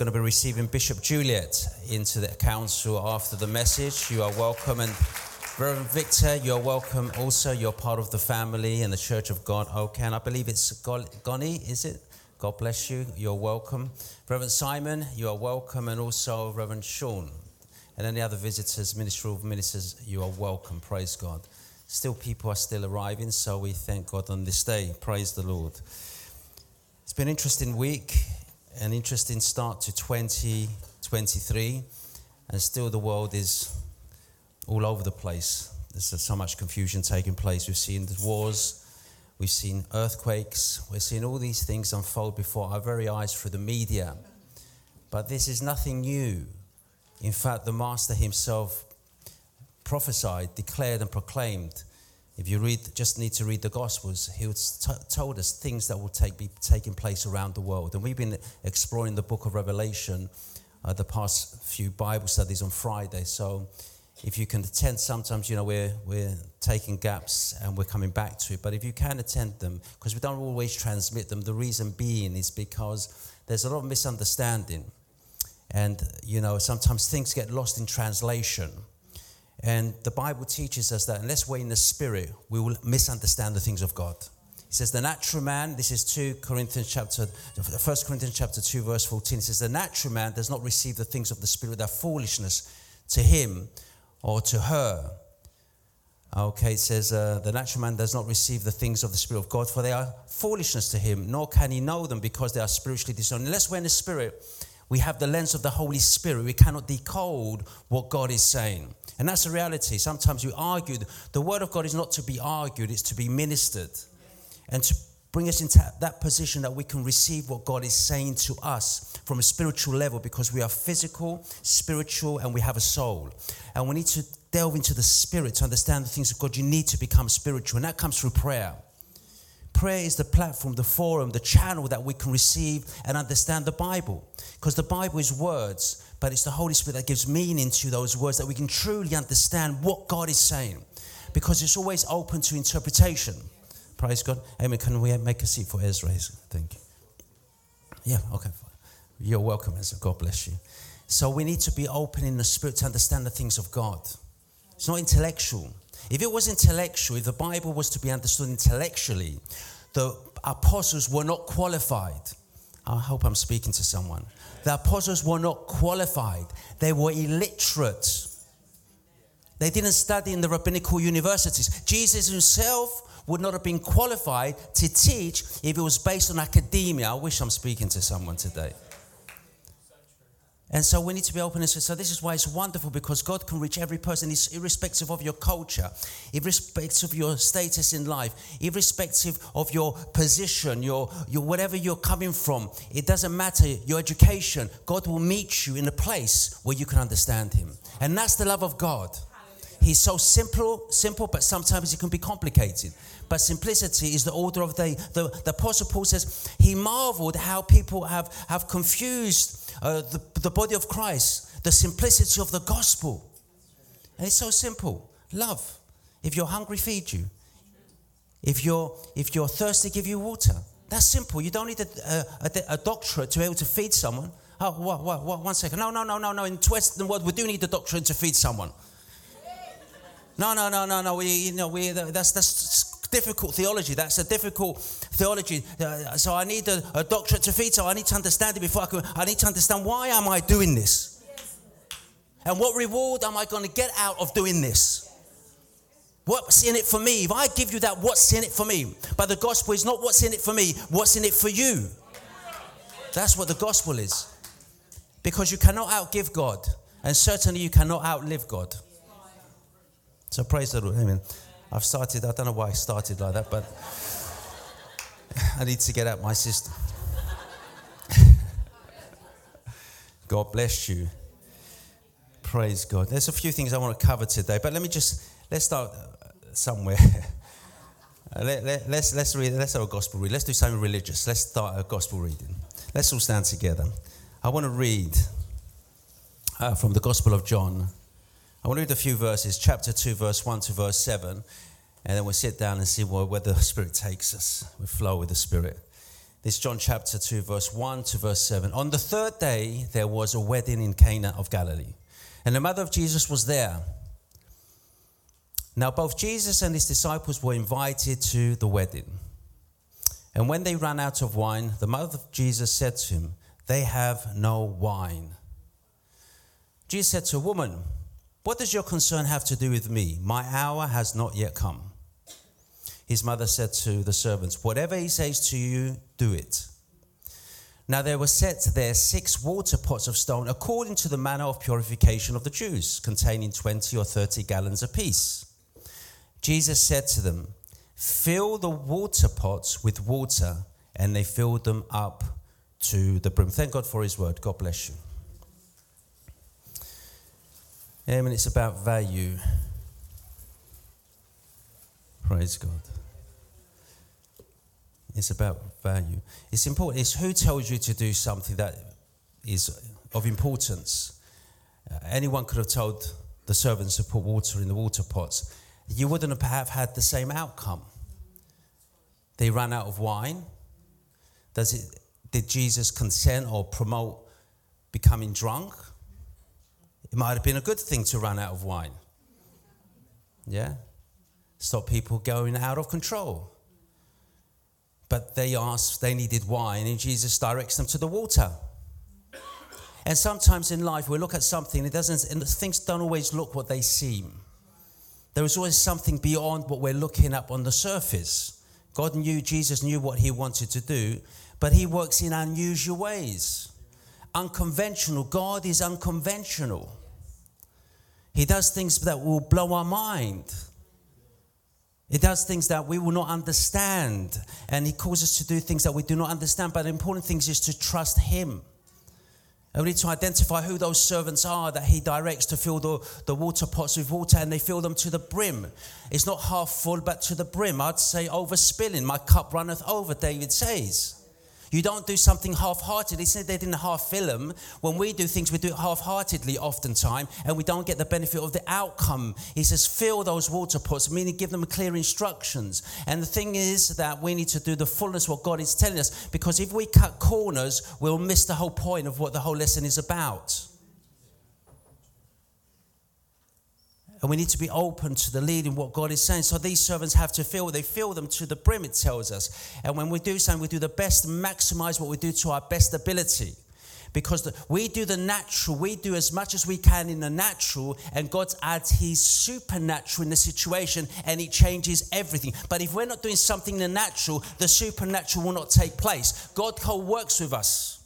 going to be receiving Bishop Juliet into the council after the message. You are welcome. And Reverend Victor, you're welcome. Also, you're part of the family and the Church of God. Okay, and I believe it's Goni, is it? God bless you. You're welcome. Reverend Simon, you are welcome. And also Reverend Sean. And any other visitors, ministerial ministers, you are welcome. Praise God. Still, people are still arriving, so we thank God on this day. Praise the Lord. It's been an interesting week, an interesting start to 2023, and still the world is all over the place. There's so much confusion taking place. We've seen the wars, we've seen earthquakes, we're seeing all these things unfold before our very eyes through the media. But this is nothing new. In fact, the Master himself prophesied, declared, and proclaimed. If you read, just need to read the Gospels, he t- told us things that will take, be taking place around the world. And we've been exploring the book of Revelation uh, the past few Bible studies on Friday. So if you can attend, sometimes, you know, we're, we're taking gaps and we're coming back to it. But if you can attend them, because we don't always transmit them, the reason being is because there's a lot of misunderstanding. And, you know, sometimes things get lost in translation. And the Bible teaches us that unless we're in the spirit, we will misunderstand the things of God. He says, the natural man, this is 2 Corinthians chapter, 1 Corinthians chapter 2, verse 14. He says, the natural man does not receive the things of the spirit, they're foolishness to him or to her. Okay, it says, uh, the natural man does not receive the things of the Spirit of God, for they are foolishness to him, nor can he know them because they are spiritually discerned. Unless we're in the Spirit, we have the lens of the Holy Spirit. We cannot decode what God is saying. And that's the reality. Sometimes we argue. The Word of God is not to be argued, it's to be ministered. And to bring us into that position that we can receive what God is saying to us from a spiritual level because we are physical, spiritual, and we have a soul. And we need to delve into the spirit to understand the things of God. You need to become spiritual, and that comes through prayer. Prayer is the platform, the forum, the channel that we can receive and understand the Bible. Because the Bible is words, but it's the Holy Spirit that gives meaning to those words that we can truly understand what God is saying. Because it's always open to interpretation. Praise God. Amen. Can we make a seat for Ezra? Thank you. Yeah, okay. You're welcome, Ezra. God bless you. So we need to be open in the spirit to understand the things of God. It's not intellectual. If it was intellectual, if the Bible was to be understood intellectually, the apostles were not qualified. I hope I'm speaking to someone. The apostles were not qualified, they were illiterate. They didn't study in the rabbinical universities. Jesus himself would not have been qualified to teach if it was based on academia. I wish I'm speaking to someone today. And so we need to be open and say, so this is why it's wonderful because God can reach every person, irrespective of your culture, irrespective of your status in life, irrespective of your position, your, your whatever you're coming from. It doesn't matter your education. God will meet you in a place where you can understand Him. And that's the love of God. He's so simple, simple, but sometimes it can be complicated. But simplicity is the order of the, the, the Apostle Paul says he marveled how people have, have confused uh, the, the body of Christ, the simplicity of the gospel. And it's so simple. Love. If you're hungry, feed you. If you're, if you're thirsty, give you water. That's simple. You don't need a, a, a doctorate to be able to feed someone. Oh, what, what, what, one second. No, no, no, no, no. In Western world, we do need a doctorate to feed someone. No, no, no, no, no. We, you know, we, that's, that's difficult theology. That's a difficult theology. Uh, so I need a, a, doctorate to feed. So I need to understand it before I can. I need to understand why am I doing this, and what reward am I going to get out of doing this. What's in it for me? If I give you that, what's in it for me? But the gospel is not what's in it for me. What's in it for you? That's what the gospel is. Because you cannot outgive God, and certainly you cannot outlive God. So praise the Lord. Amen. I've started, I don't know why I started like that, but I need to get out my system. God bless you. Praise God. There's a few things I want to cover today, but let me just, let's start somewhere. let, let, let's, let's, read, let's have a gospel read. Let's do something religious. Let's start a gospel reading. Let's all stand together. I want to read uh, from the Gospel of John, I want to read a few verses, chapter 2, verse 1 to verse 7, and then we'll sit down and see where, where the Spirit takes us. We flow with the Spirit. This John chapter 2, verse 1 to verse 7. On the third day, there was a wedding in Cana of Galilee, and the mother of Jesus was there. Now, both Jesus and his disciples were invited to the wedding. And when they ran out of wine, the mother of Jesus said to him, They have no wine. Jesus said to a woman, What does your concern have to do with me? My hour has not yet come. His mother said to the servants, Whatever he says to you, do it. Now there were set there six water pots of stone, according to the manner of purification of the Jews, containing 20 or 30 gallons apiece. Jesus said to them, Fill the water pots with water, and they filled them up to the brim. Thank God for His word. God bless you. Amen. It's about value. Praise God. It's about value. It's important. It's who tells you to do something that is of importance. Uh, anyone could have told the servants to put water in the water pots. You wouldn't have had the same outcome. They ran out of wine. Does it, did Jesus consent or promote becoming drunk? It might have been a good thing to run out of wine. Yeah? Stop people going out of control. But they asked, they needed wine, and Jesus directs them to the water. And sometimes in life, we look at something, it doesn't, and things don't always look what they seem. There is always something beyond what we're looking up on the surface. God knew, Jesus knew what he wanted to do, but he works in unusual ways. Unconventional. God is unconventional. He does things that will blow our mind. He does things that we will not understand. And He calls us to do things that we do not understand. But the important thing is to trust Him. And we need to identify who those servants are that He directs to fill the, the water pots with water and they fill them to the brim. It's not half full, but to the brim. I'd say overspilling. My cup runneth over, David says. You don't do something half heartedly. It's they didn't half fill film. When we do things, we do it half heartedly oftentimes, and we don't get the benefit of the outcome. He says, fill those water pots, meaning give them clear instructions. And the thing is that we need to do the fullness what God is telling us, because if we cut corners, we'll miss the whole point of what the whole lesson is about. And we need to be open to the leading what God is saying. So these servants have to fill, they fill them to the brim, it tells us. And when we do something, we do the best, maximize what we do to our best ability. Because the, we do the natural, we do as much as we can in the natural, and God adds His supernatural in the situation and He changes everything. But if we're not doing something in the natural, the supernatural will not take place. God co works with us.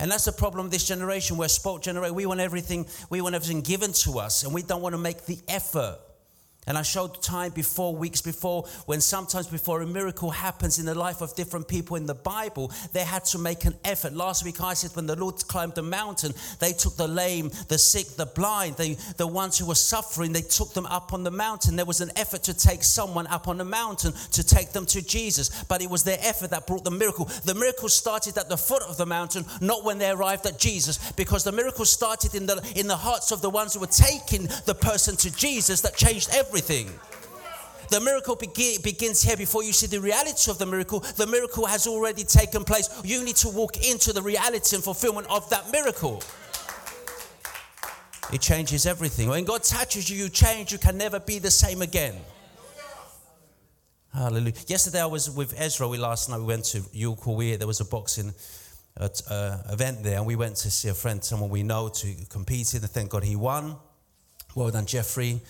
And that's the problem this generation. We're spoke generation. We want everything, we want everything given to us, and we don't want to make the effort. And I showed the time before, weeks before, when sometimes before a miracle happens in the life of different people in the Bible, they had to make an effort. Last week I said when the Lord climbed the mountain, they took the lame, the sick, the blind, they, the ones who were suffering, they took them up on the mountain. There was an effort to take someone up on the mountain to take them to Jesus, but it was their effort that brought the miracle. The miracle started at the foot of the mountain, not when they arrived at Jesus, because the miracle started in the, in the hearts of the ones who were taking the person to Jesus that changed everything everything. The miracle begins here before you see the reality of the miracle. The miracle has already taken place. You need to walk into the reality and fulfillment of that miracle. It changes everything. When God touches you, you change. You can never be the same again. Hallelujah. Yesterday I was with Ezra. We last night we went to York Hall. There was a boxing uh, event there, and we went to see a friend, someone we know, to compete in. And thank God he won. Well done, Jeffrey.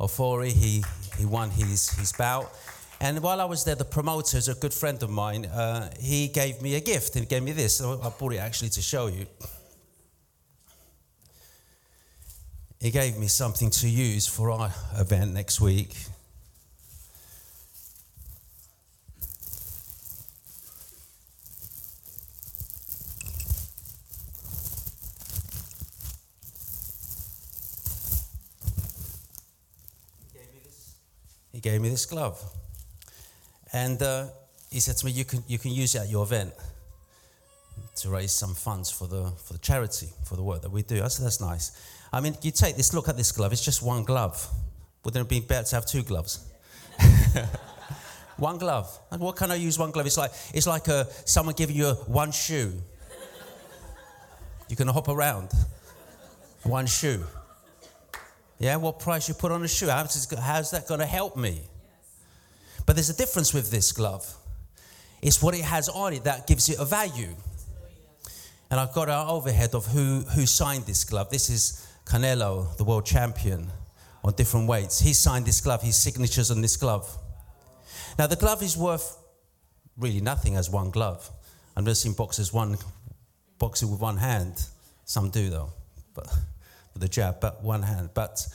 Ofori. He, he won his, his bout. And while I was there, the promoter is a good friend of mine. Uh, he gave me a gift. He gave me this. I bought it actually to show you. He gave me something to use for our event next week. He gave me this glove. And uh, he said to me, you can, you can use it at your event to raise some funds for the, for the charity, for the work that we do. I said, that's nice. I mean, you take this, look at this glove, it's just one glove. Wouldn't it be better to have two gloves? One glove. And what can I use one glove? It's like it's like a, someone giving you a, one shoe. You can hop around. One shoe. Yeah, what price you put on a shoe? How's, how's that going to help me? But there's a difference with this glove. It's what it has on it that gives it a value. And I've got our overhead of who, who signed this glove. This is Canelo, the world champion on different weights. He signed this glove, his signature's on this glove. Now, the glove is worth really nothing as one glove. I've never seen boxers one boxing with one hand. Some do though, but a jab, but one hand. But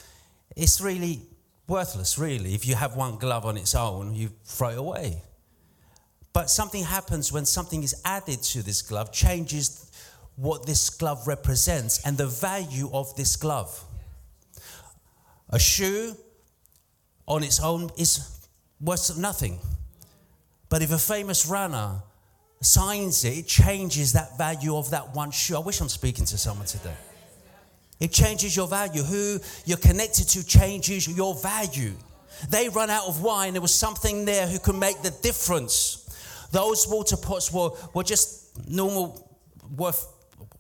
it's really worthless, really. If you have one glove on its own, you throw it away. But something happens when something is added to this glove, changes what this glove represents and the value of this glove. A shoe on its own is worth nothing. But if a famous runner signs it, it changes that value of that one shoe. I wish I'm speaking to someone today. It changes your value. Who you're connected to changes your value. They run out of wine. There was something there who could make the difference. Those water pots were, were just normal, worth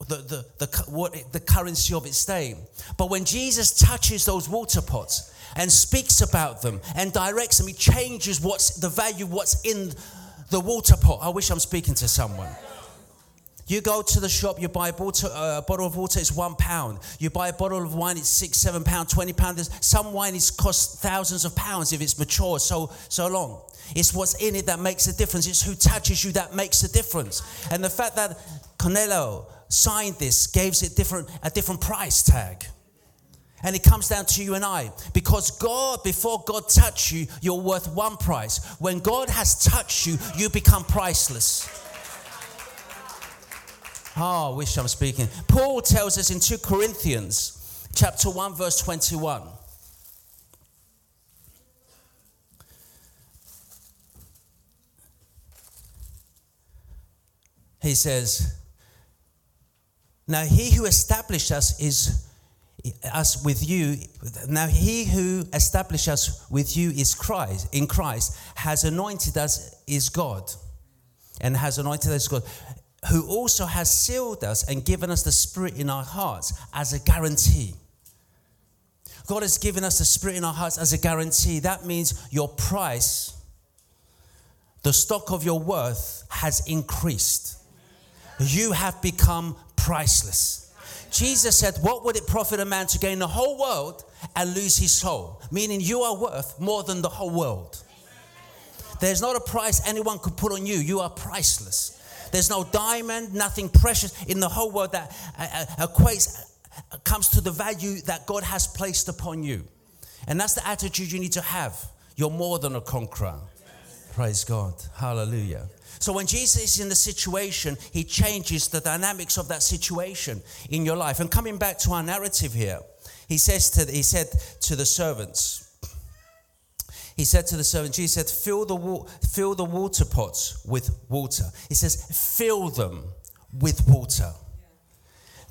the, the, the, what, the currency of its day. But when Jesus touches those water pots and speaks about them and directs them, he changes what's the value, what's in the water pot. I wish I'm speaking to someone. You go to the shop, you buy a bottle, uh, bottle, of water, it's one pound. You buy a bottle of wine, it's six, seven pound, twenty pound. Some wine is cost thousands of pounds if it's mature so so long. It's what's in it that makes a difference. It's who touches you that makes a difference. And the fact that Canelo signed this gives it different a different price tag. And it comes down to you and I. Because God, before God touched you, you're worth one price. When God has touched you, you become priceless. Oh, I wish I'm speaking. Paul tells us in 2 Corinthians chapter 1, verse 21. He says, Now he who established us is us with you now he who established us with you is christ in christ has anointed us is god and has anointed us god who also has sealed us and given us the spirit in our hearts as a guarantee god has given us the spirit in our hearts as a guarantee that means your price the stock of your worth has increased you have become priceless Jesus said, What would it profit a man to gain the whole world and lose his soul? Meaning you are worth more than the whole world. There's not a price anyone could put on you. You are priceless. There's no diamond, nothing precious in the whole world that uh, uh, equates, uh, comes to the value that God has placed upon you. And that's the attitude you need to have. You're more than a conqueror. Praise God. Hallelujah. So when Jesus is in the situation, he changes the dynamics of that situation in your life. And coming back to our narrative here, he says to he said to the servants, he said to the servant, Jesus said, fill the, fill the water pots with water. He says, fill them with water.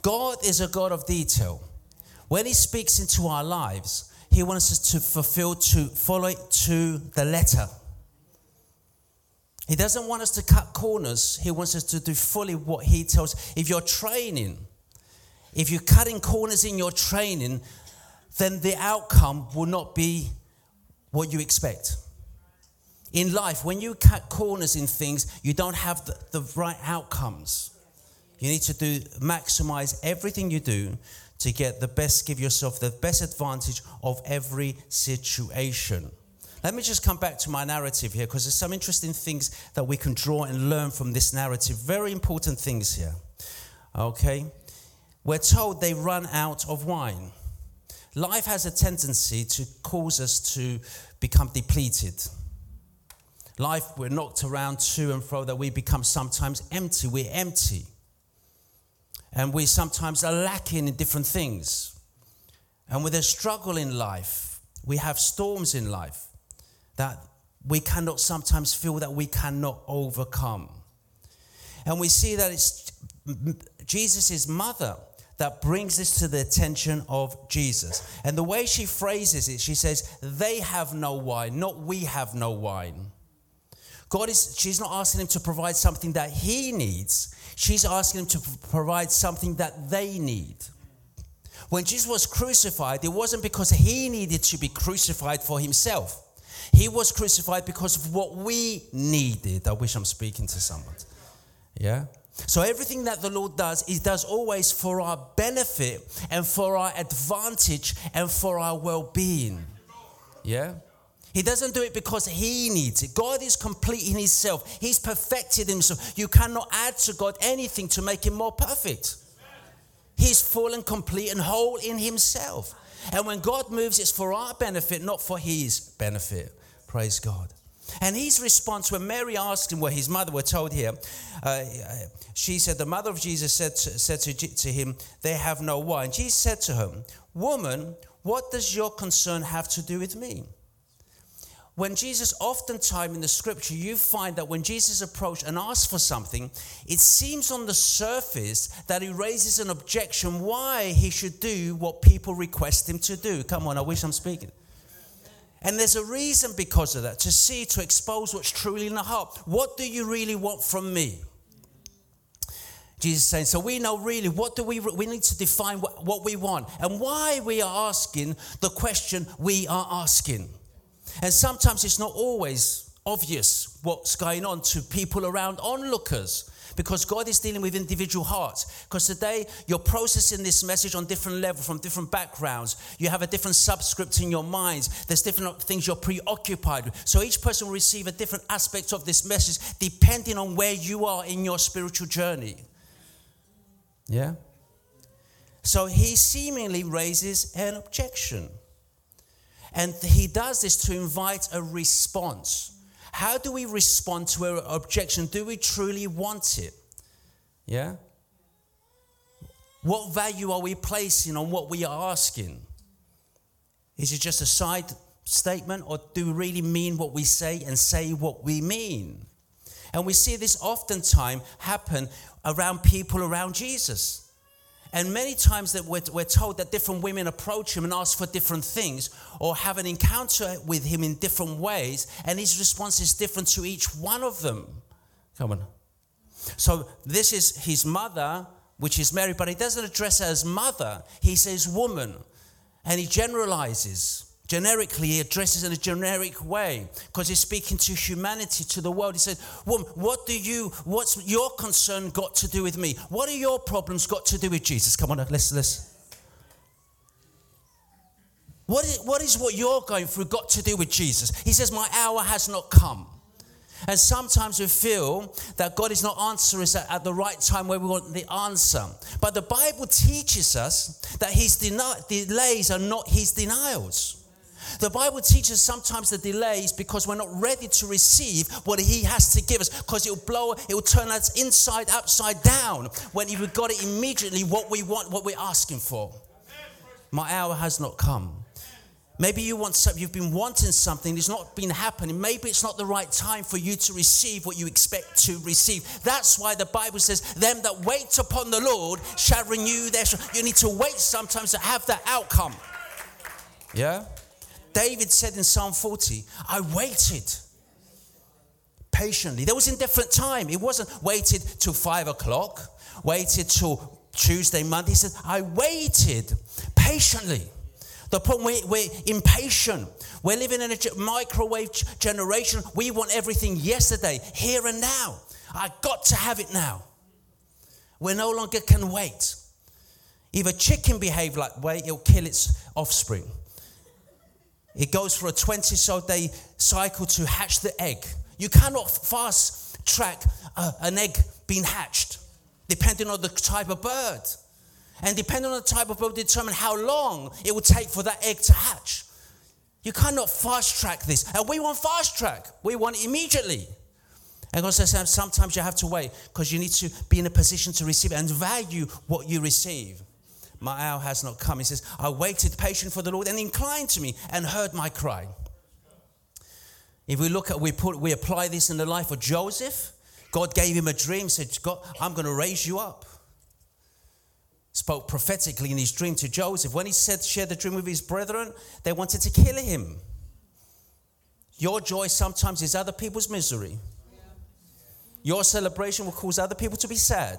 God is a God of detail. When He speaks into our lives, He wants us to fulfill, to follow it to the letter. He doesn't want us to cut corners. He wants us to do fully what He tells. If you're training, if you're cutting corners in your training, then the outcome will not be what you expect. In life, when you cut corners in things, you don't have the, the right outcomes. You need to do maximize everything you do to get the best, give yourself the best advantage of every situation. Let me just come back to my narrative here because there's some interesting things that we can draw and learn from this narrative. Very important things here. Okay? We're told they run out of wine. Life has a tendency to cause us to become depleted. Life, we're knocked around to and fro that we become sometimes empty. We're empty. And we sometimes are lacking in different things. And with a struggle in life, we have storms in life that we cannot sometimes feel that we cannot overcome. And we see that it's Jesus' mother that brings this to the attention of Jesus. And the way she phrases it, she says, They have no wine, not we have no wine. God is, she's not asking him to provide something that he needs. She's asking him to provide something that they need. When Jesus was crucified, it wasn't because he needed to be crucified for himself. He was crucified because of what we needed. I wish I'm speaking to someone. Yeah? So everything that the Lord does, He does always for our benefit and for our advantage and for our well being. Yeah? He doesn't do it because he needs it. God is complete in himself. He's perfected himself. You cannot add to God anything to make him more perfect. He's full and complete and whole in himself. And when God moves, it's for our benefit, not for his benefit. Praise God. And his response when Mary asked him, well, his mother, we're told here, uh, she said, the mother of Jesus said, to, said to, to him, They have no wine. Jesus said to her, Woman, what does your concern have to do with me? When Jesus, oftentimes in the scripture, you find that when Jesus approached and asked for something, it seems on the surface that he raises an objection why he should do what people request him to do. Come on, I wish I'm speaking. And there's a reason because of that to see, to expose what's truly in the heart. What do you really want from me? Jesus saying, so we know really what do we we need to define what, what we want and why we are asking the question we are asking. And sometimes it's not always obvious what's going on to people around onlookers because God is dealing with individual hearts. Because today you're processing this message on different levels from different backgrounds. You have a different subscript in your minds. There's different things you're preoccupied with. So each person will receive a different aspect of this message depending on where you are in your spiritual journey. Yeah? So he seemingly raises an objection. And he does this to invite a response. How do we respond to an objection? Do we truly want it? Yeah? What value are we placing on what we are asking? Is it just a side statement, or do we really mean what we say and say what we mean? And we see this oftentimes happen around people around Jesus. And many times that we're, we're told that different women approach him and ask for different things or have an encounter with him in different ways, and his response is different to each one of them. Come on. So this is his mother, which is Mary, but he doesn't address her as mother. He says woman, and he generalizes generically he addresses in a generic way because he's speaking to humanity to the world. He said woman what do you what's your concern got to do with me? What are your problems got to do with jesus? Come on let's let's what is, what is what you're going through got to do with jesus? He says my hour has not come. And sometimes we feel that God is not answering us at the right time where we want the answer. But the Bible teaches us that his delays are not his denials. The Bible teaches sometimes the delays because we're not ready to receive what He has to give us because it'll blow, it will turn us inside, upside down when we've got it immediately what we want, what we're asking for. My hour has not come. Maybe you want something, you've been wanting something, it's not been happening. Maybe it's not the right time for you to receive what you expect to receive. That's why the Bible says, Them that wait upon the Lord shall renew their strength. You need to wait sometimes to have that outcome. Yeah? David said in Psalm 40, I waited patiently. There was indifferent time. It wasn't waited till five o'clock, waited till Tuesday, Monday. He said, I waited patiently. The problem, we, we're impatient. We're living in a microwave generation. We want everything yesterday, here and now. I got to have it now. We no longer can wait. If a chicken behave like wait, it'll kill its offspring. It goes for a 20 so day cycle to hatch the egg. You cannot fast track uh, an egg being hatched, depending on the type of bird. And depending on the type of bird, determine how long it will take for that egg to hatch. You cannot fast track this. And we want fast track, we want immediately. And God says sometimes you have to wait because you need to be in a position to receive and value what you receive my hour has not come. He says, I waited patient for the Lord and inclined to me and heard my cry. If we look at, we put, we apply this in the life of Joseph. God gave him a dream, said, God, I'm going to raise you up. Spoke prophetically in his dream to Joseph. When he said, share the dream with his brethren, they wanted to kill him. Your joy sometimes is other people's misery. Your celebration will cause other people to be sad.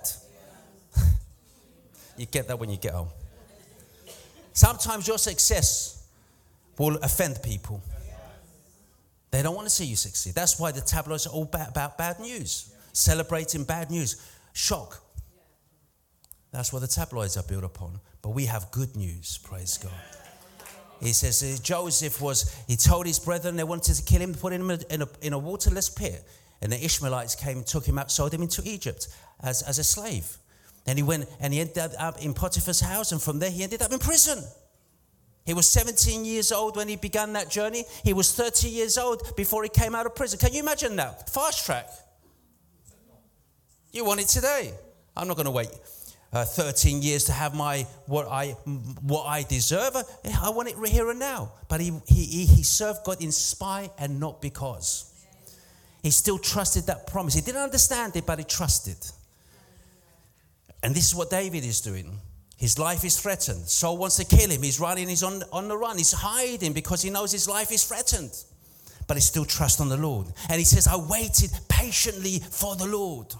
You get that when you get home. Sometimes your success will offend people. They don't want to see you succeed. That's why the tabloids are all about bad news, celebrating bad news, shock. That's what the tabloids are built upon. But we have good news, praise God. He says uh, Joseph was, he told his brethren they wanted to kill him, put him in a, in a waterless pit. And the Ishmaelites came, and took him out, sold him into Egypt as, as a slave. And he went and he ended up in Potiphar's house, and from there he ended up in prison. He was 17 years old when he began that journey. He was 30 years old before he came out of prison. Can you imagine that? Fast track. You want it today. I'm not going to wait uh, 13 years to have my what I what I deserve. I want it here and now. But he he he served God in spite and not because. He still trusted that promise. He didn't understand it, but he trusted. And this is what David is doing. His life is threatened. Saul wants to kill him. He's running, he's on, on the run. He's hiding because he knows his life is threatened. But he still trusts on the Lord. And he says, I waited patiently for the Lord.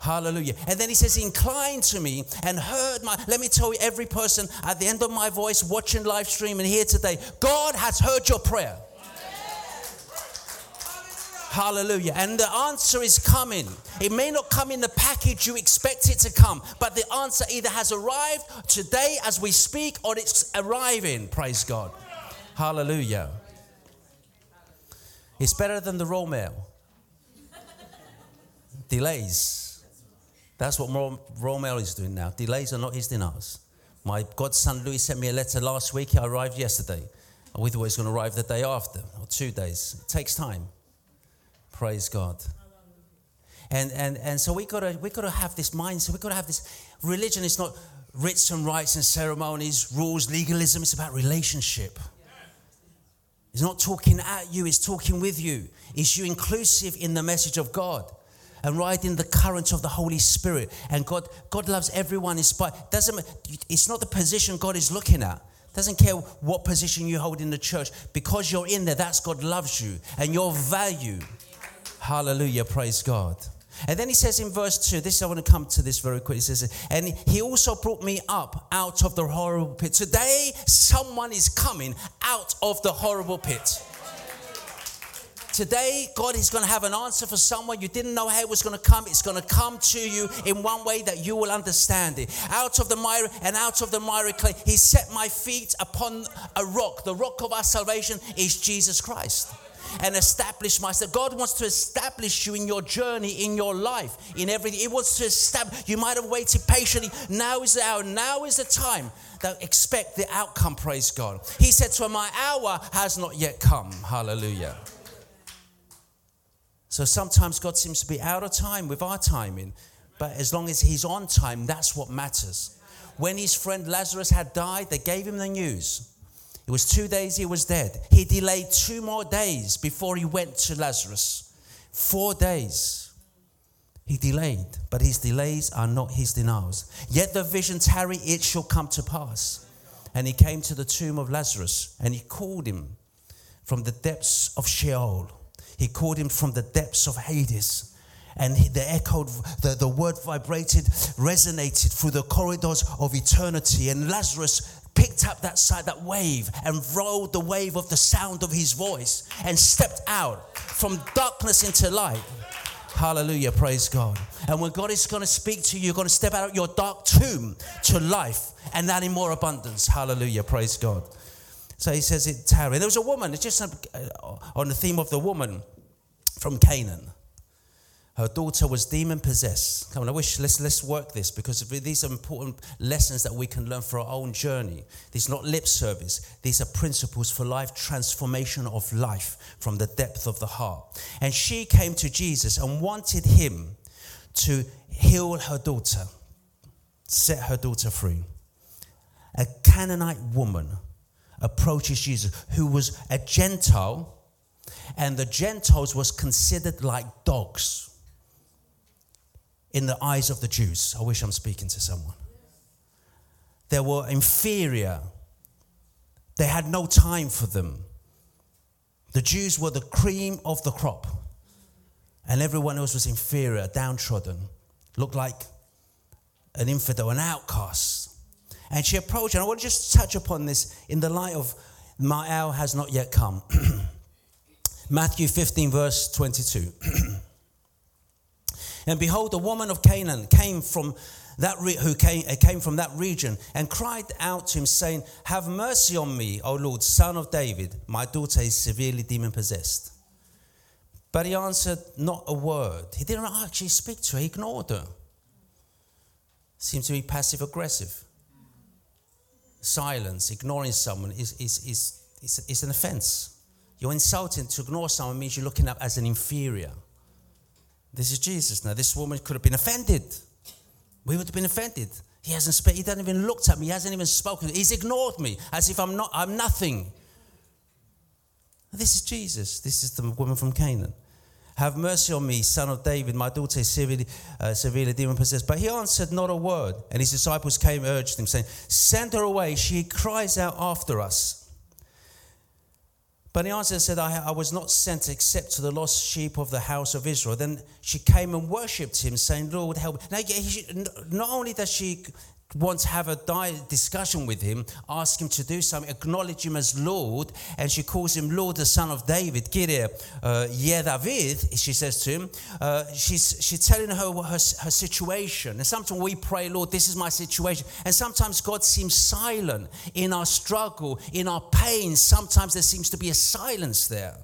Hallelujah. And then he says, inclined to me and heard my. Let me tell you, every person at the end of my voice watching live stream and here today, God has heard your prayer. Hallelujah. And the answer is coming. It may not come in the package you expect it to come, but the answer either has arrived today as we speak or it's arriving. Praise God. Hallelujah. It's better than the Royal Mail. Delays. That's what Royal Mail is doing now. Delays are not his denials. My godson Louis sent me a letter last week. It arrived yesterday. We thought it was going to arrive the day after or two days. It takes time. Praise God. And, and, and so we gotta, we gotta have this mindset. We gotta have this religion is not rites and rites and ceremonies, rules, legalism. It's about relationship. It's not talking at you, it's talking with you. Is you inclusive in the message of God and riding the current of the Holy Spirit. And God, God loves everyone in spite. Doesn't it's not the position God is looking at. Doesn't care what position you hold in the church. Because you're in there, that's God loves you and your value. Hallelujah. Praise God. And then he says in verse 2, this I want to come to this very quickly. He says, and he also brought me up out of the horrible pit. Today, someone is coming out of the horrible pit. Today, God is going to have an answer for someone you didn't know how it was going to come. It's going to come to you in one way that you will understand it. Out of the mire and out of the miry clay, He set my feet upon a rock. The rock of our salvation is Jesus Christ and establish myself. God wants to establish you in your journey, in your life, in everything. He wants to establish. You might have waited patiently. Now is the hour. Now is the time that expect the outcome. Praise God. He said to him, My hour has not yet come. Hallelujah. So sometimes God seems to be out of time with our timing, but as long as He's on time, that's what matters. When his friend Lazarus had died, they gave him the news. It was two days he was dead. He delayed two more days before he went to Lazarus. Four days. He delayed, but his delays are not his denials. Yet the vision tarry, it shall come to pass. And he came to the tomb of Lazarus and he called him from the depths of Sheol. He called him from the depths of Hades and the echoed the, the word vibrated resonated through the corridors of eternity and lazarus picked up that side, that wave, and rolled the wave of the sound of his voice and stepped out from darkness into light. Hallelujah, praise God. And when God is going to speak to you, you're going to step out of your dark tomb to life and that in more abundance. Hallelujah, praise God. So he says it tarry. There was a woman, it's just uh, on the theme of the woman from Canaan. Her daughter was demon possessed. Come on, I wish let's let's work this because these are important lessons that we can learn for our own journey. These are not lip service. These are principles for life transformation of life from the depth of the heart. And she came to Jesus and wanted him to heal her daughter, set her daughter free. A Canaanite woman approaches Jesus, who was a Gentile, and the Gentiles was considered like dogs in the eyes of the Jews. I wish I'm speaking to someone. They were inferior, they had no time for them. The Jews were the cream of the crop. and everyone else was inferior, downtrodden, looked like an infidel, an outcast. And she approached, and I want to just touch upon this in the light of my hour has not yet come. Matthew 15, verse 22. and behold, a woman of Canaan came from that re- who came, uh, came from that region and cried out to him, saying, Have mercy on me, O Lord, son of David. My daughter is severely demon possessed. But he answered not a word. He didn't actually speak to her, he ignored her. Seems to be passive aggressive. Silence, ignoring someone is, is, is, is, is an offense. You're insulting to ignore someone means you're looking up as an inferior. This is Jesus now. This woman could have been offended. We would have been offended. He hasn't. He hasn't even looked at me. He hasn't even spoken. He's ignored me as if I'm not. I'm nothing. This is Jesus. This is the woman from Canaan. Have mercy on me, son of David. My daughter is severely, uh, severely demon possessed. But he answered not a word. And his disciples came, urged him, saying, Send her away. She cries out after us. But he answered and said, I, I, was not sent except to the lost sheep of the house of Israel. Then she came and worshipped him, saying, Lord, help. Now, not only does she want to have a discussion with him, ask him to do something, acknowledge him as Lord, and she calls him Lord, the son of David. Kyrie, uh, yeah, David, she says to him. Uh, she's, she's telling her her, her situation. And sometimes we pray, Lord, this is my situation. And sometimes God seems silent in our struggle, in our pain. Sometimes there seems to be a silence there.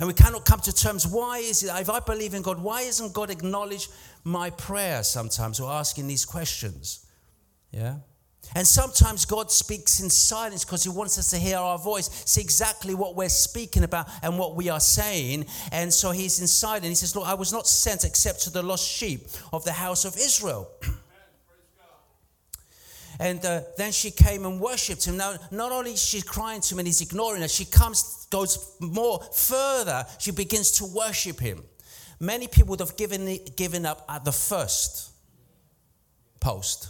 And we cannot come to terms. Why is it, if I believe in God, why isn't God acknowledge my prayer sometimes or asking these questions? Yeah? And sometimes God speaks in silence because He wants us to hear our voice, see exactly what we're speaking about and what we are saying. And so He's in silence. He says, Look, I was not sent except to the lost sheep of the house of Israel. and uh, then she came and worshipped him. Now, not only is she crying to him and he's ignoring her, she comes, goes more further. She begins to worship him. Many people would have given, given up at the first post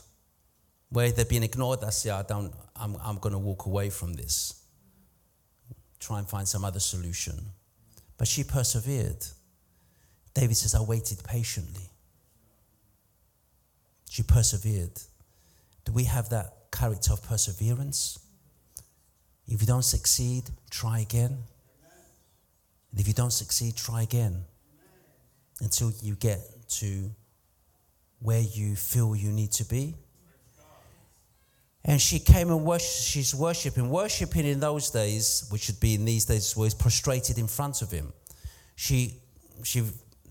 where they've been ignored, I say, I don't, I'm, I'm going to walk away from this. Try and find some other solution. But she persevered. David says, I waited patiently. She persevered. Do we have that character of perseverance? If you don't succeed, try again. And if you don't succeed, try again until you get to where you feel you need to be. And she came and worshiped, she's worshiping. Worshiping in those days, which would be in these days, was prostrated in front of him. She, she,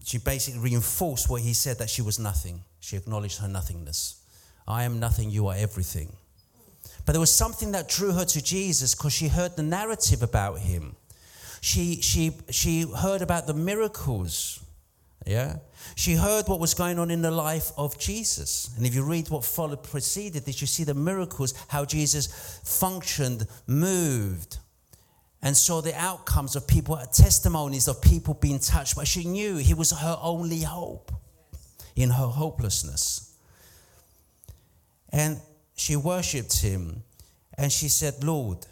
she basically reinforced what he said that she was nothing. She acknowledged her nothingness. I am nothing, you are everything. But there was something that drew her to Jesus because she heard the narrative about him. She, she, she heard about the miracles yeah? She heard what was going on in the life of Jesus. And if you read what followed, preceded this, you see the miracles, how Jesus functioned, moved, and saw the outcomes of people, testimonies of people being touched. But she knew he was her only hope in her hopelessness. And she worshipped him and she said, Lord,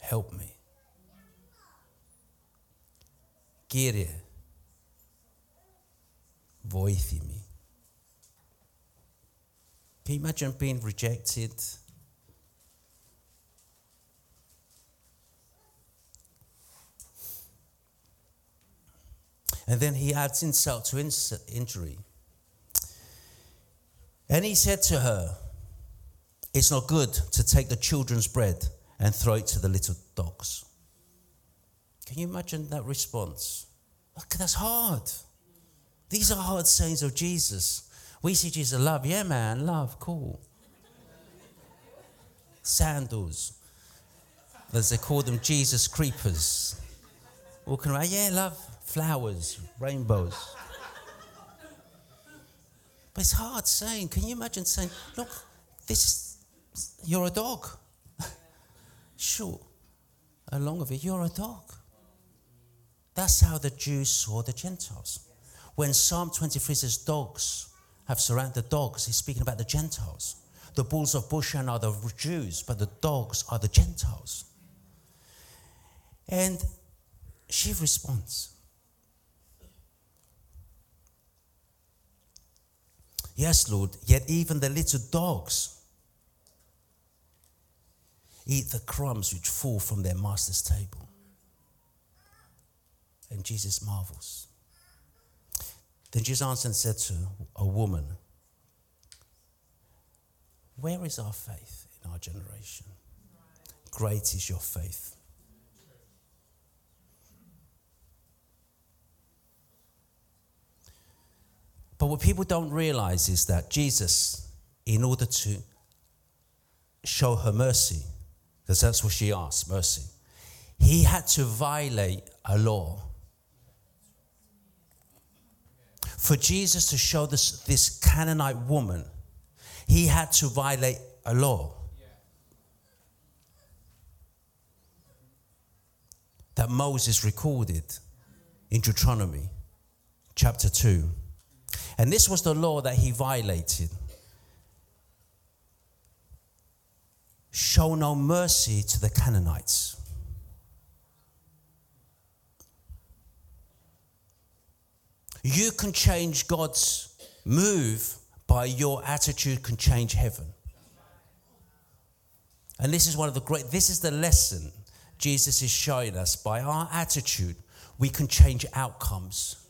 help me. Kyrie, voice-me. Can you imagine being rejected? And then he adds insult to injury. And he said to her, It's not good to take the children's bread and throw it to the little dogs. Can you imagine that response? Look, that's hard. These are hard sayings of Jesus. We see Jesus love. Yeah, man, love, cool. Sandals. As they call them, Jesus creepers. Walking around, yeah, love, flowers, rainbows. But it's hard saying. Can you imagine saying, look, this you're a dog. sure. Along with it, you're a dog. That's how the Jews saw the Gentiles. When Psalm 23 says dogs have surrounded the dogs, he's speaking about the Gentiles. The bulls of Bashan are the Jews, but the dogs are the Gentiles. And she responds. Yes, Lord, yet even the little dogs eat the crumbs which fall from their master's table. And Jesus marvels. Then Jesus answered and said to a woman, Where is our faith in our generation? Great is your faith. But what people don't realize is that Jesus, in order to show her mercy, because that's what she asked mercy, he had to violate a law for Jesus to show this, this Canaanite woman, he had to violate a law. That Moses recorded in Deuteronomy chapter 2. And this was the law that he violated. Show no mercy to the Canaanites. You can change God's move by your attitude can change heaven. And this is one of the great this is the lesson Jesus is showing us by our attitude we can change outcomes.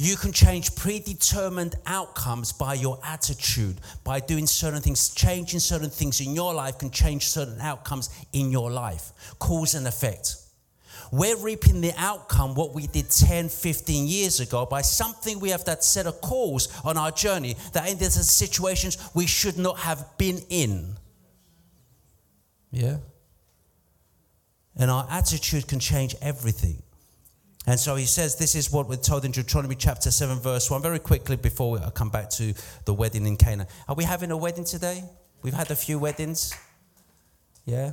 You can change predetermined outcomes by your attitude, by doing certain things. Changing certain things in your life can change certain outcomes in your life. Cause and effect. We're reaping the outcome what we did 10, 15 years ago by something we have that set a course on our journey that ended in situations we should not have been in. Yeah? And our attitude can change everything. And so he says, This is what we're told in Deuteronomy chapter 7, verse 1. Very quickly before I come back to the wedding in Cana. Are we having a wedding today? We've had a few weddings. Yeah?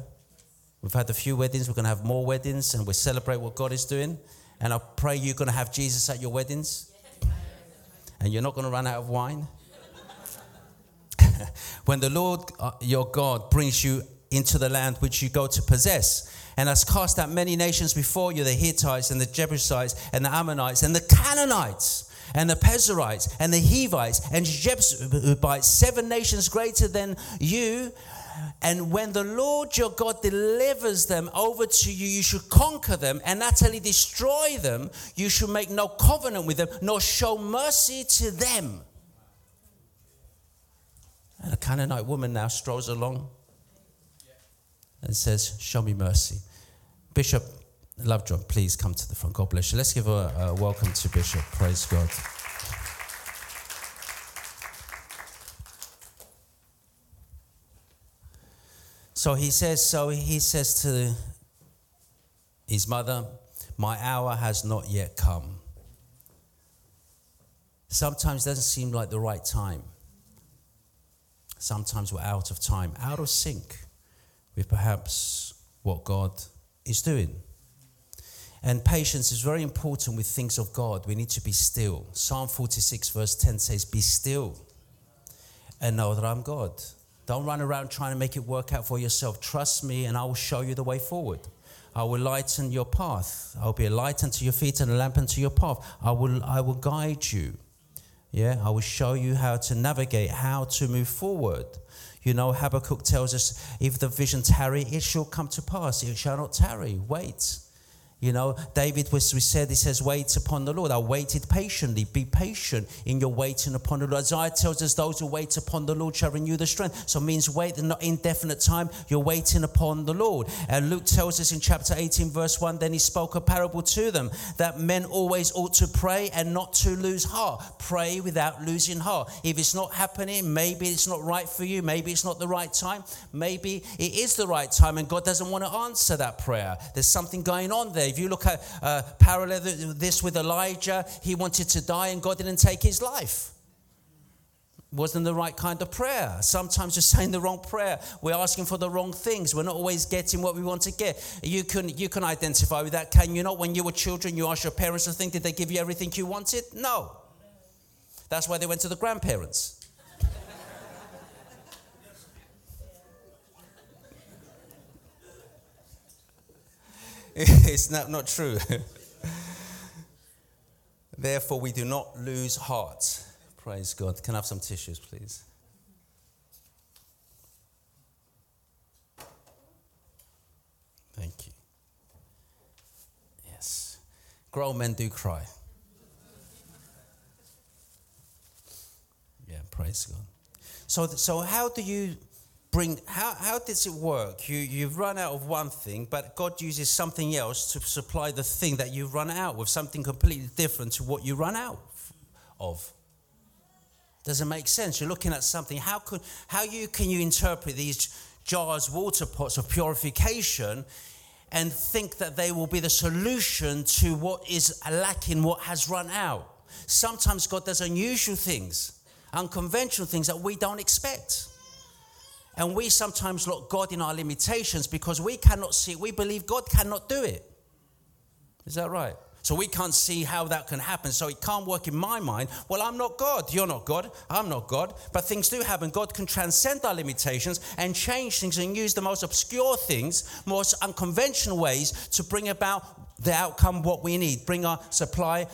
We've had a few weddings, we're going to have more weddings, and we celebrate what God is doing. And I pray you're going to have Jesus at your weddings. And you're not going to run out of wine. when the Lord uh, your God brings you into the land which you go to possess, and has cast out many nations before you the Hittites and the Jebusites and the Ammonites and the Canaanites and the Perizzites and the Hivites and Jebusites, seven nations greater than you, and when the Lord your God delivers them over to you, you should conquer them and utterly destroy them. You should make no covenant with them, nor show mercy to them. And a Canaanite woman now strolls along and says, Show me mercy. Bishop Lovejoy, please come to the front. God bless you. Let's give a, a welcome to Bishop. Praise God. So he says, so he says to his mother, My hour has not yet come. Sometimes it doesn't seem like the right time. Sometimes we're out of time, out of sync with perhaps what God is doing. And patience is very important with things of God. We need to be still. Psalm 46, verse 10 says, Be still and know that I'm God. Don't run around trying to make it work out for yourself. Trust me, and I will show you the way forward. I will lighten your path. I will be a light unto your feet and a lamp unto your path. I will, I will guide you. Yeah, I will show you how to navigate, how to move forward. You know, Habakkuk tells us, if the vision tarry, it shall come to pass. It shall not tarry. Wait. You know, David was we said he says, wait upon the Lord. I waited patiently. Be patient in your waiting upon the Lord. Isaiah tells us those who wait upon the Lord shall renew their strength. So it means wait not indefinite time, you're waiting upon the Lord. And Luke tells us in chapter 18, verse 1, then he spoke a parable to them that men always ought to pray and not to lose heart. Pray without losing heart. If it's not happening, maybe it's not right for you, maybe it's not the right time, maybe it is the right time and God doesn't want to answer that prayer. There's something going on there if you look at uh, parallel this with Elijah, he wanted to die and God didn't take his life. Wasn't the right kind of prayer. Sometimes we're saying the wrong prayer. We're asking for the wrong things. We're not always getting what we want to get. You can you can identify with that, can you not? When you were children, you asked your parents to think, did they give you everything you wanted? No. That's why they went to the grandparents. it's not, not true. Therefore, we do not lose heart. Praise God. Can I have some tissues, please? Thank you. Yes. Grown men do cry. Yeah, praise God. So, so how do you bring, how, how does it work? You, you've run out of one thing, but God uses something else to supply the thing that you've run out with, something completely different to what you run out of. Does it make sense? You're looking at something. How, could, how you, can you interpret these jars, water pots of purification and think that they will be the solution to what is lacking, what has run out? Sometimes God does unusual things, unconventional things that we don't expect. And we sometimes look God in our limitations because we cannot see. We believe God cannot do it. Is that right? So we can't see how that can happen. So it can't work in my mind. Well, I'm not God. You're not God. I'm not God. But things do happen. God can transcend our limitations and change things and use the most obscure things, most unconventional ways to bring about the outcome what we need. Bring our supply,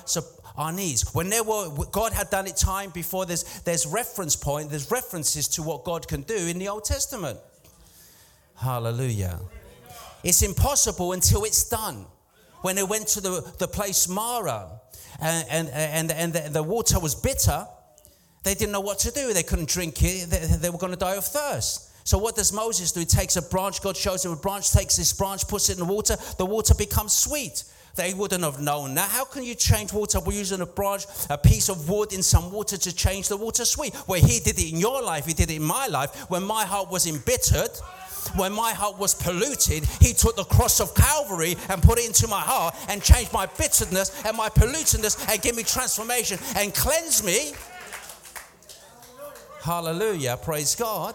our needs. When there were, God had done it time before, there's, there's reference point, there's references to what God can do in the Old Testament. Hallelujah. It's impossible until it's done. When they went to the, the place Mara and, and, and, and the, the water was bitter, they didn't know what to do. They couldn't drink it, they, they were going to die of thirst. So what does Moses do? He takes a branch, God shows him a branch, takes this branch, puts it in the water, the water becomes sweet. They wouldn't have known that. How can you change water by using a branch, a piece of wood in some water to change the water sweet? Well, he did it in your life, he did it in my life. When my heart was embittered, when my heart was polluted, he took the cross of Calvary and put it into my heart and changed my bitterness and my pollutedness and give me transformation and cleanse me. Hallelujah. Praise God.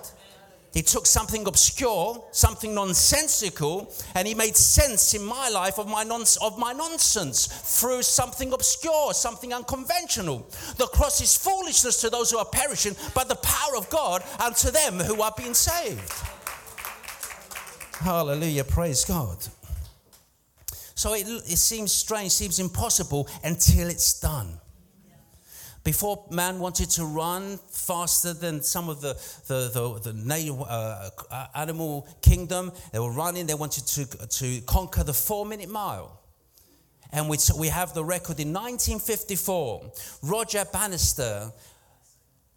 He took something obscure, something nonsensical, and he made sense in my life of my, non- of my nonsense through something obscure, something unconventional. The cross is foolishness to those who are perishing, but the power of God unto them who are being saved. Hallelujah. Praise God. So it, it seems strange, seems impossible until it's done. Before man wanted to run faster than some of the, the, the, the uh, uh, animal kingdom, they were running, they wanted to, to conquer the four minute mile. And we, we have the record in 1954, Roger Bannister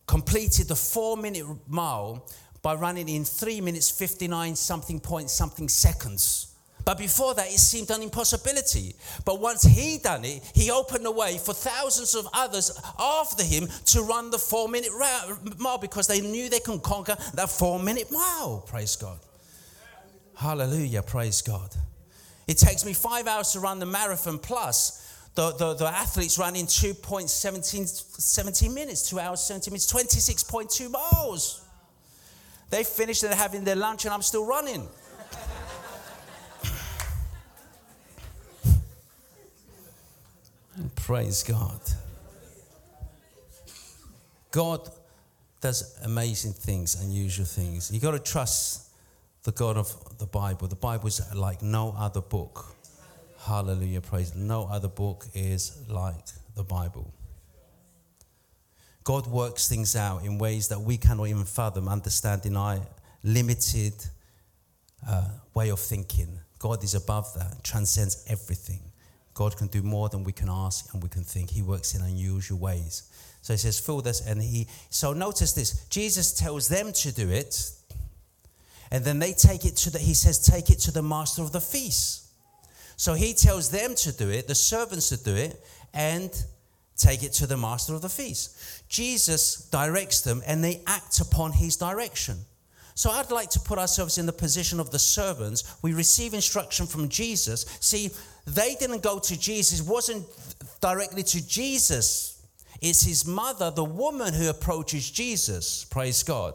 completed the four minute mile by running in three minutes 59 something point something seconds. But before that, it seemed an impossibility. But once he done it, he opened the way for thousands of others after him to run the four minute mile because they knew they can conquer that four minute mile. Praise God. Hallelujah. Praise God. It takes me five hours to run the marathon plus. The, the, the athletes run in 2.17 minutes, 2 hours, 17 minutes, 26.2 miles. They finished and having their lunch, and I'm still running. Praise God. God does amazing things, unusual things. You've got to trust the God of the Bible. The Bible is like no other book. Hallelujah, praise. No other book is like the Bible. God works things out in ways that we cannot even fathom, understand in our limited uh, way of thinking. God is above that, transcends everything. God can do more than we can ask and we can think. He works in unusual ways. So he says, fill this, and he. So notice this Jesus tells them to do it, and then they take it to the, he says, take it to the master of the feast. So he tells them to do it, the servants to do it, and take it to the master of the feast. Jesus directs them, and they act upon his direction. So I'd like to put ourselves in the position of the servants. We receive instruction from Jesus. See, they didn't go to Jesus, it wasn't directly to Jesus. It's his mother, the woman who approaches Jesus, praise God,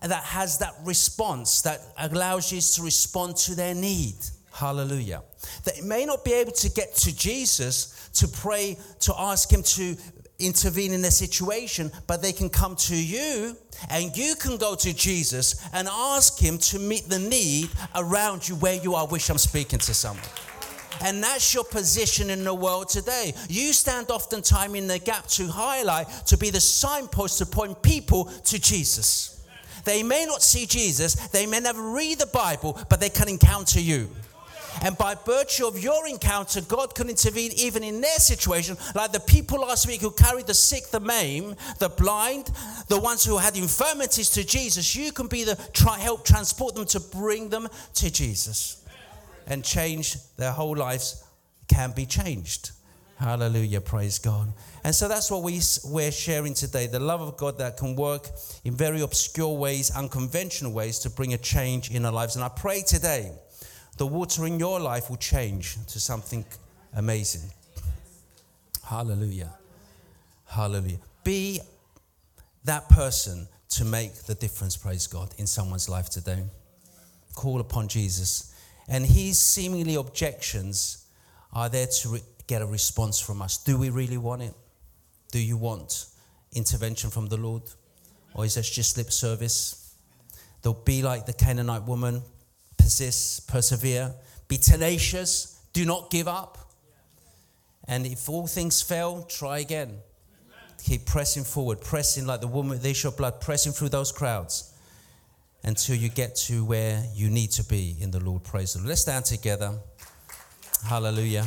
that has that response that allows you to respond to their need. Hallelujah. They may not be able to get to Jesus to pray, to ask him to intervene in their situation, but they can come to you and you can go to Jesus and ask him to meet the need around you where you are. I wish I'm speaking to someone. And that's your position in the world today. You stand oftentimes in the gap to highlight, to be the signpost to point people to Jesus. They may not see Jesus, they may never read the Bible, but they can encounter you. And by virtue of your encounter, God can intervene even in their situation, like the people last week who carried the sick, the maimed, the blind, the ones who had infirmities to Jesus. You can be the try, help transport them to bring them to Jesus and change their whole lives can be changed. Hallelujah, praise God. And so that's what we, we're sharing today the love of God that can work in very obscure ways, unconventional ways to bring a change in our lives. And I pray today the water in your life will change to something amazing. Hallelujah. Hallelujah. Be that person to make the difference, praise God, in someone's life today. Call upon Jesus. And his seemingly objections are there to re- get a response from us. Do we really want it? Do you want intervention from the Lord? Or is this just lip service? They'll be like the Canaanite woman, persist, persevere, be tenacious, do not give up. And if all things fail, try again. Keep pressing forward, pressing like the woman with the issue of blood, pressing through those crowds until you get to where you need to be in the Lord. Praise the Lord. Let's stand together. Hallelujah.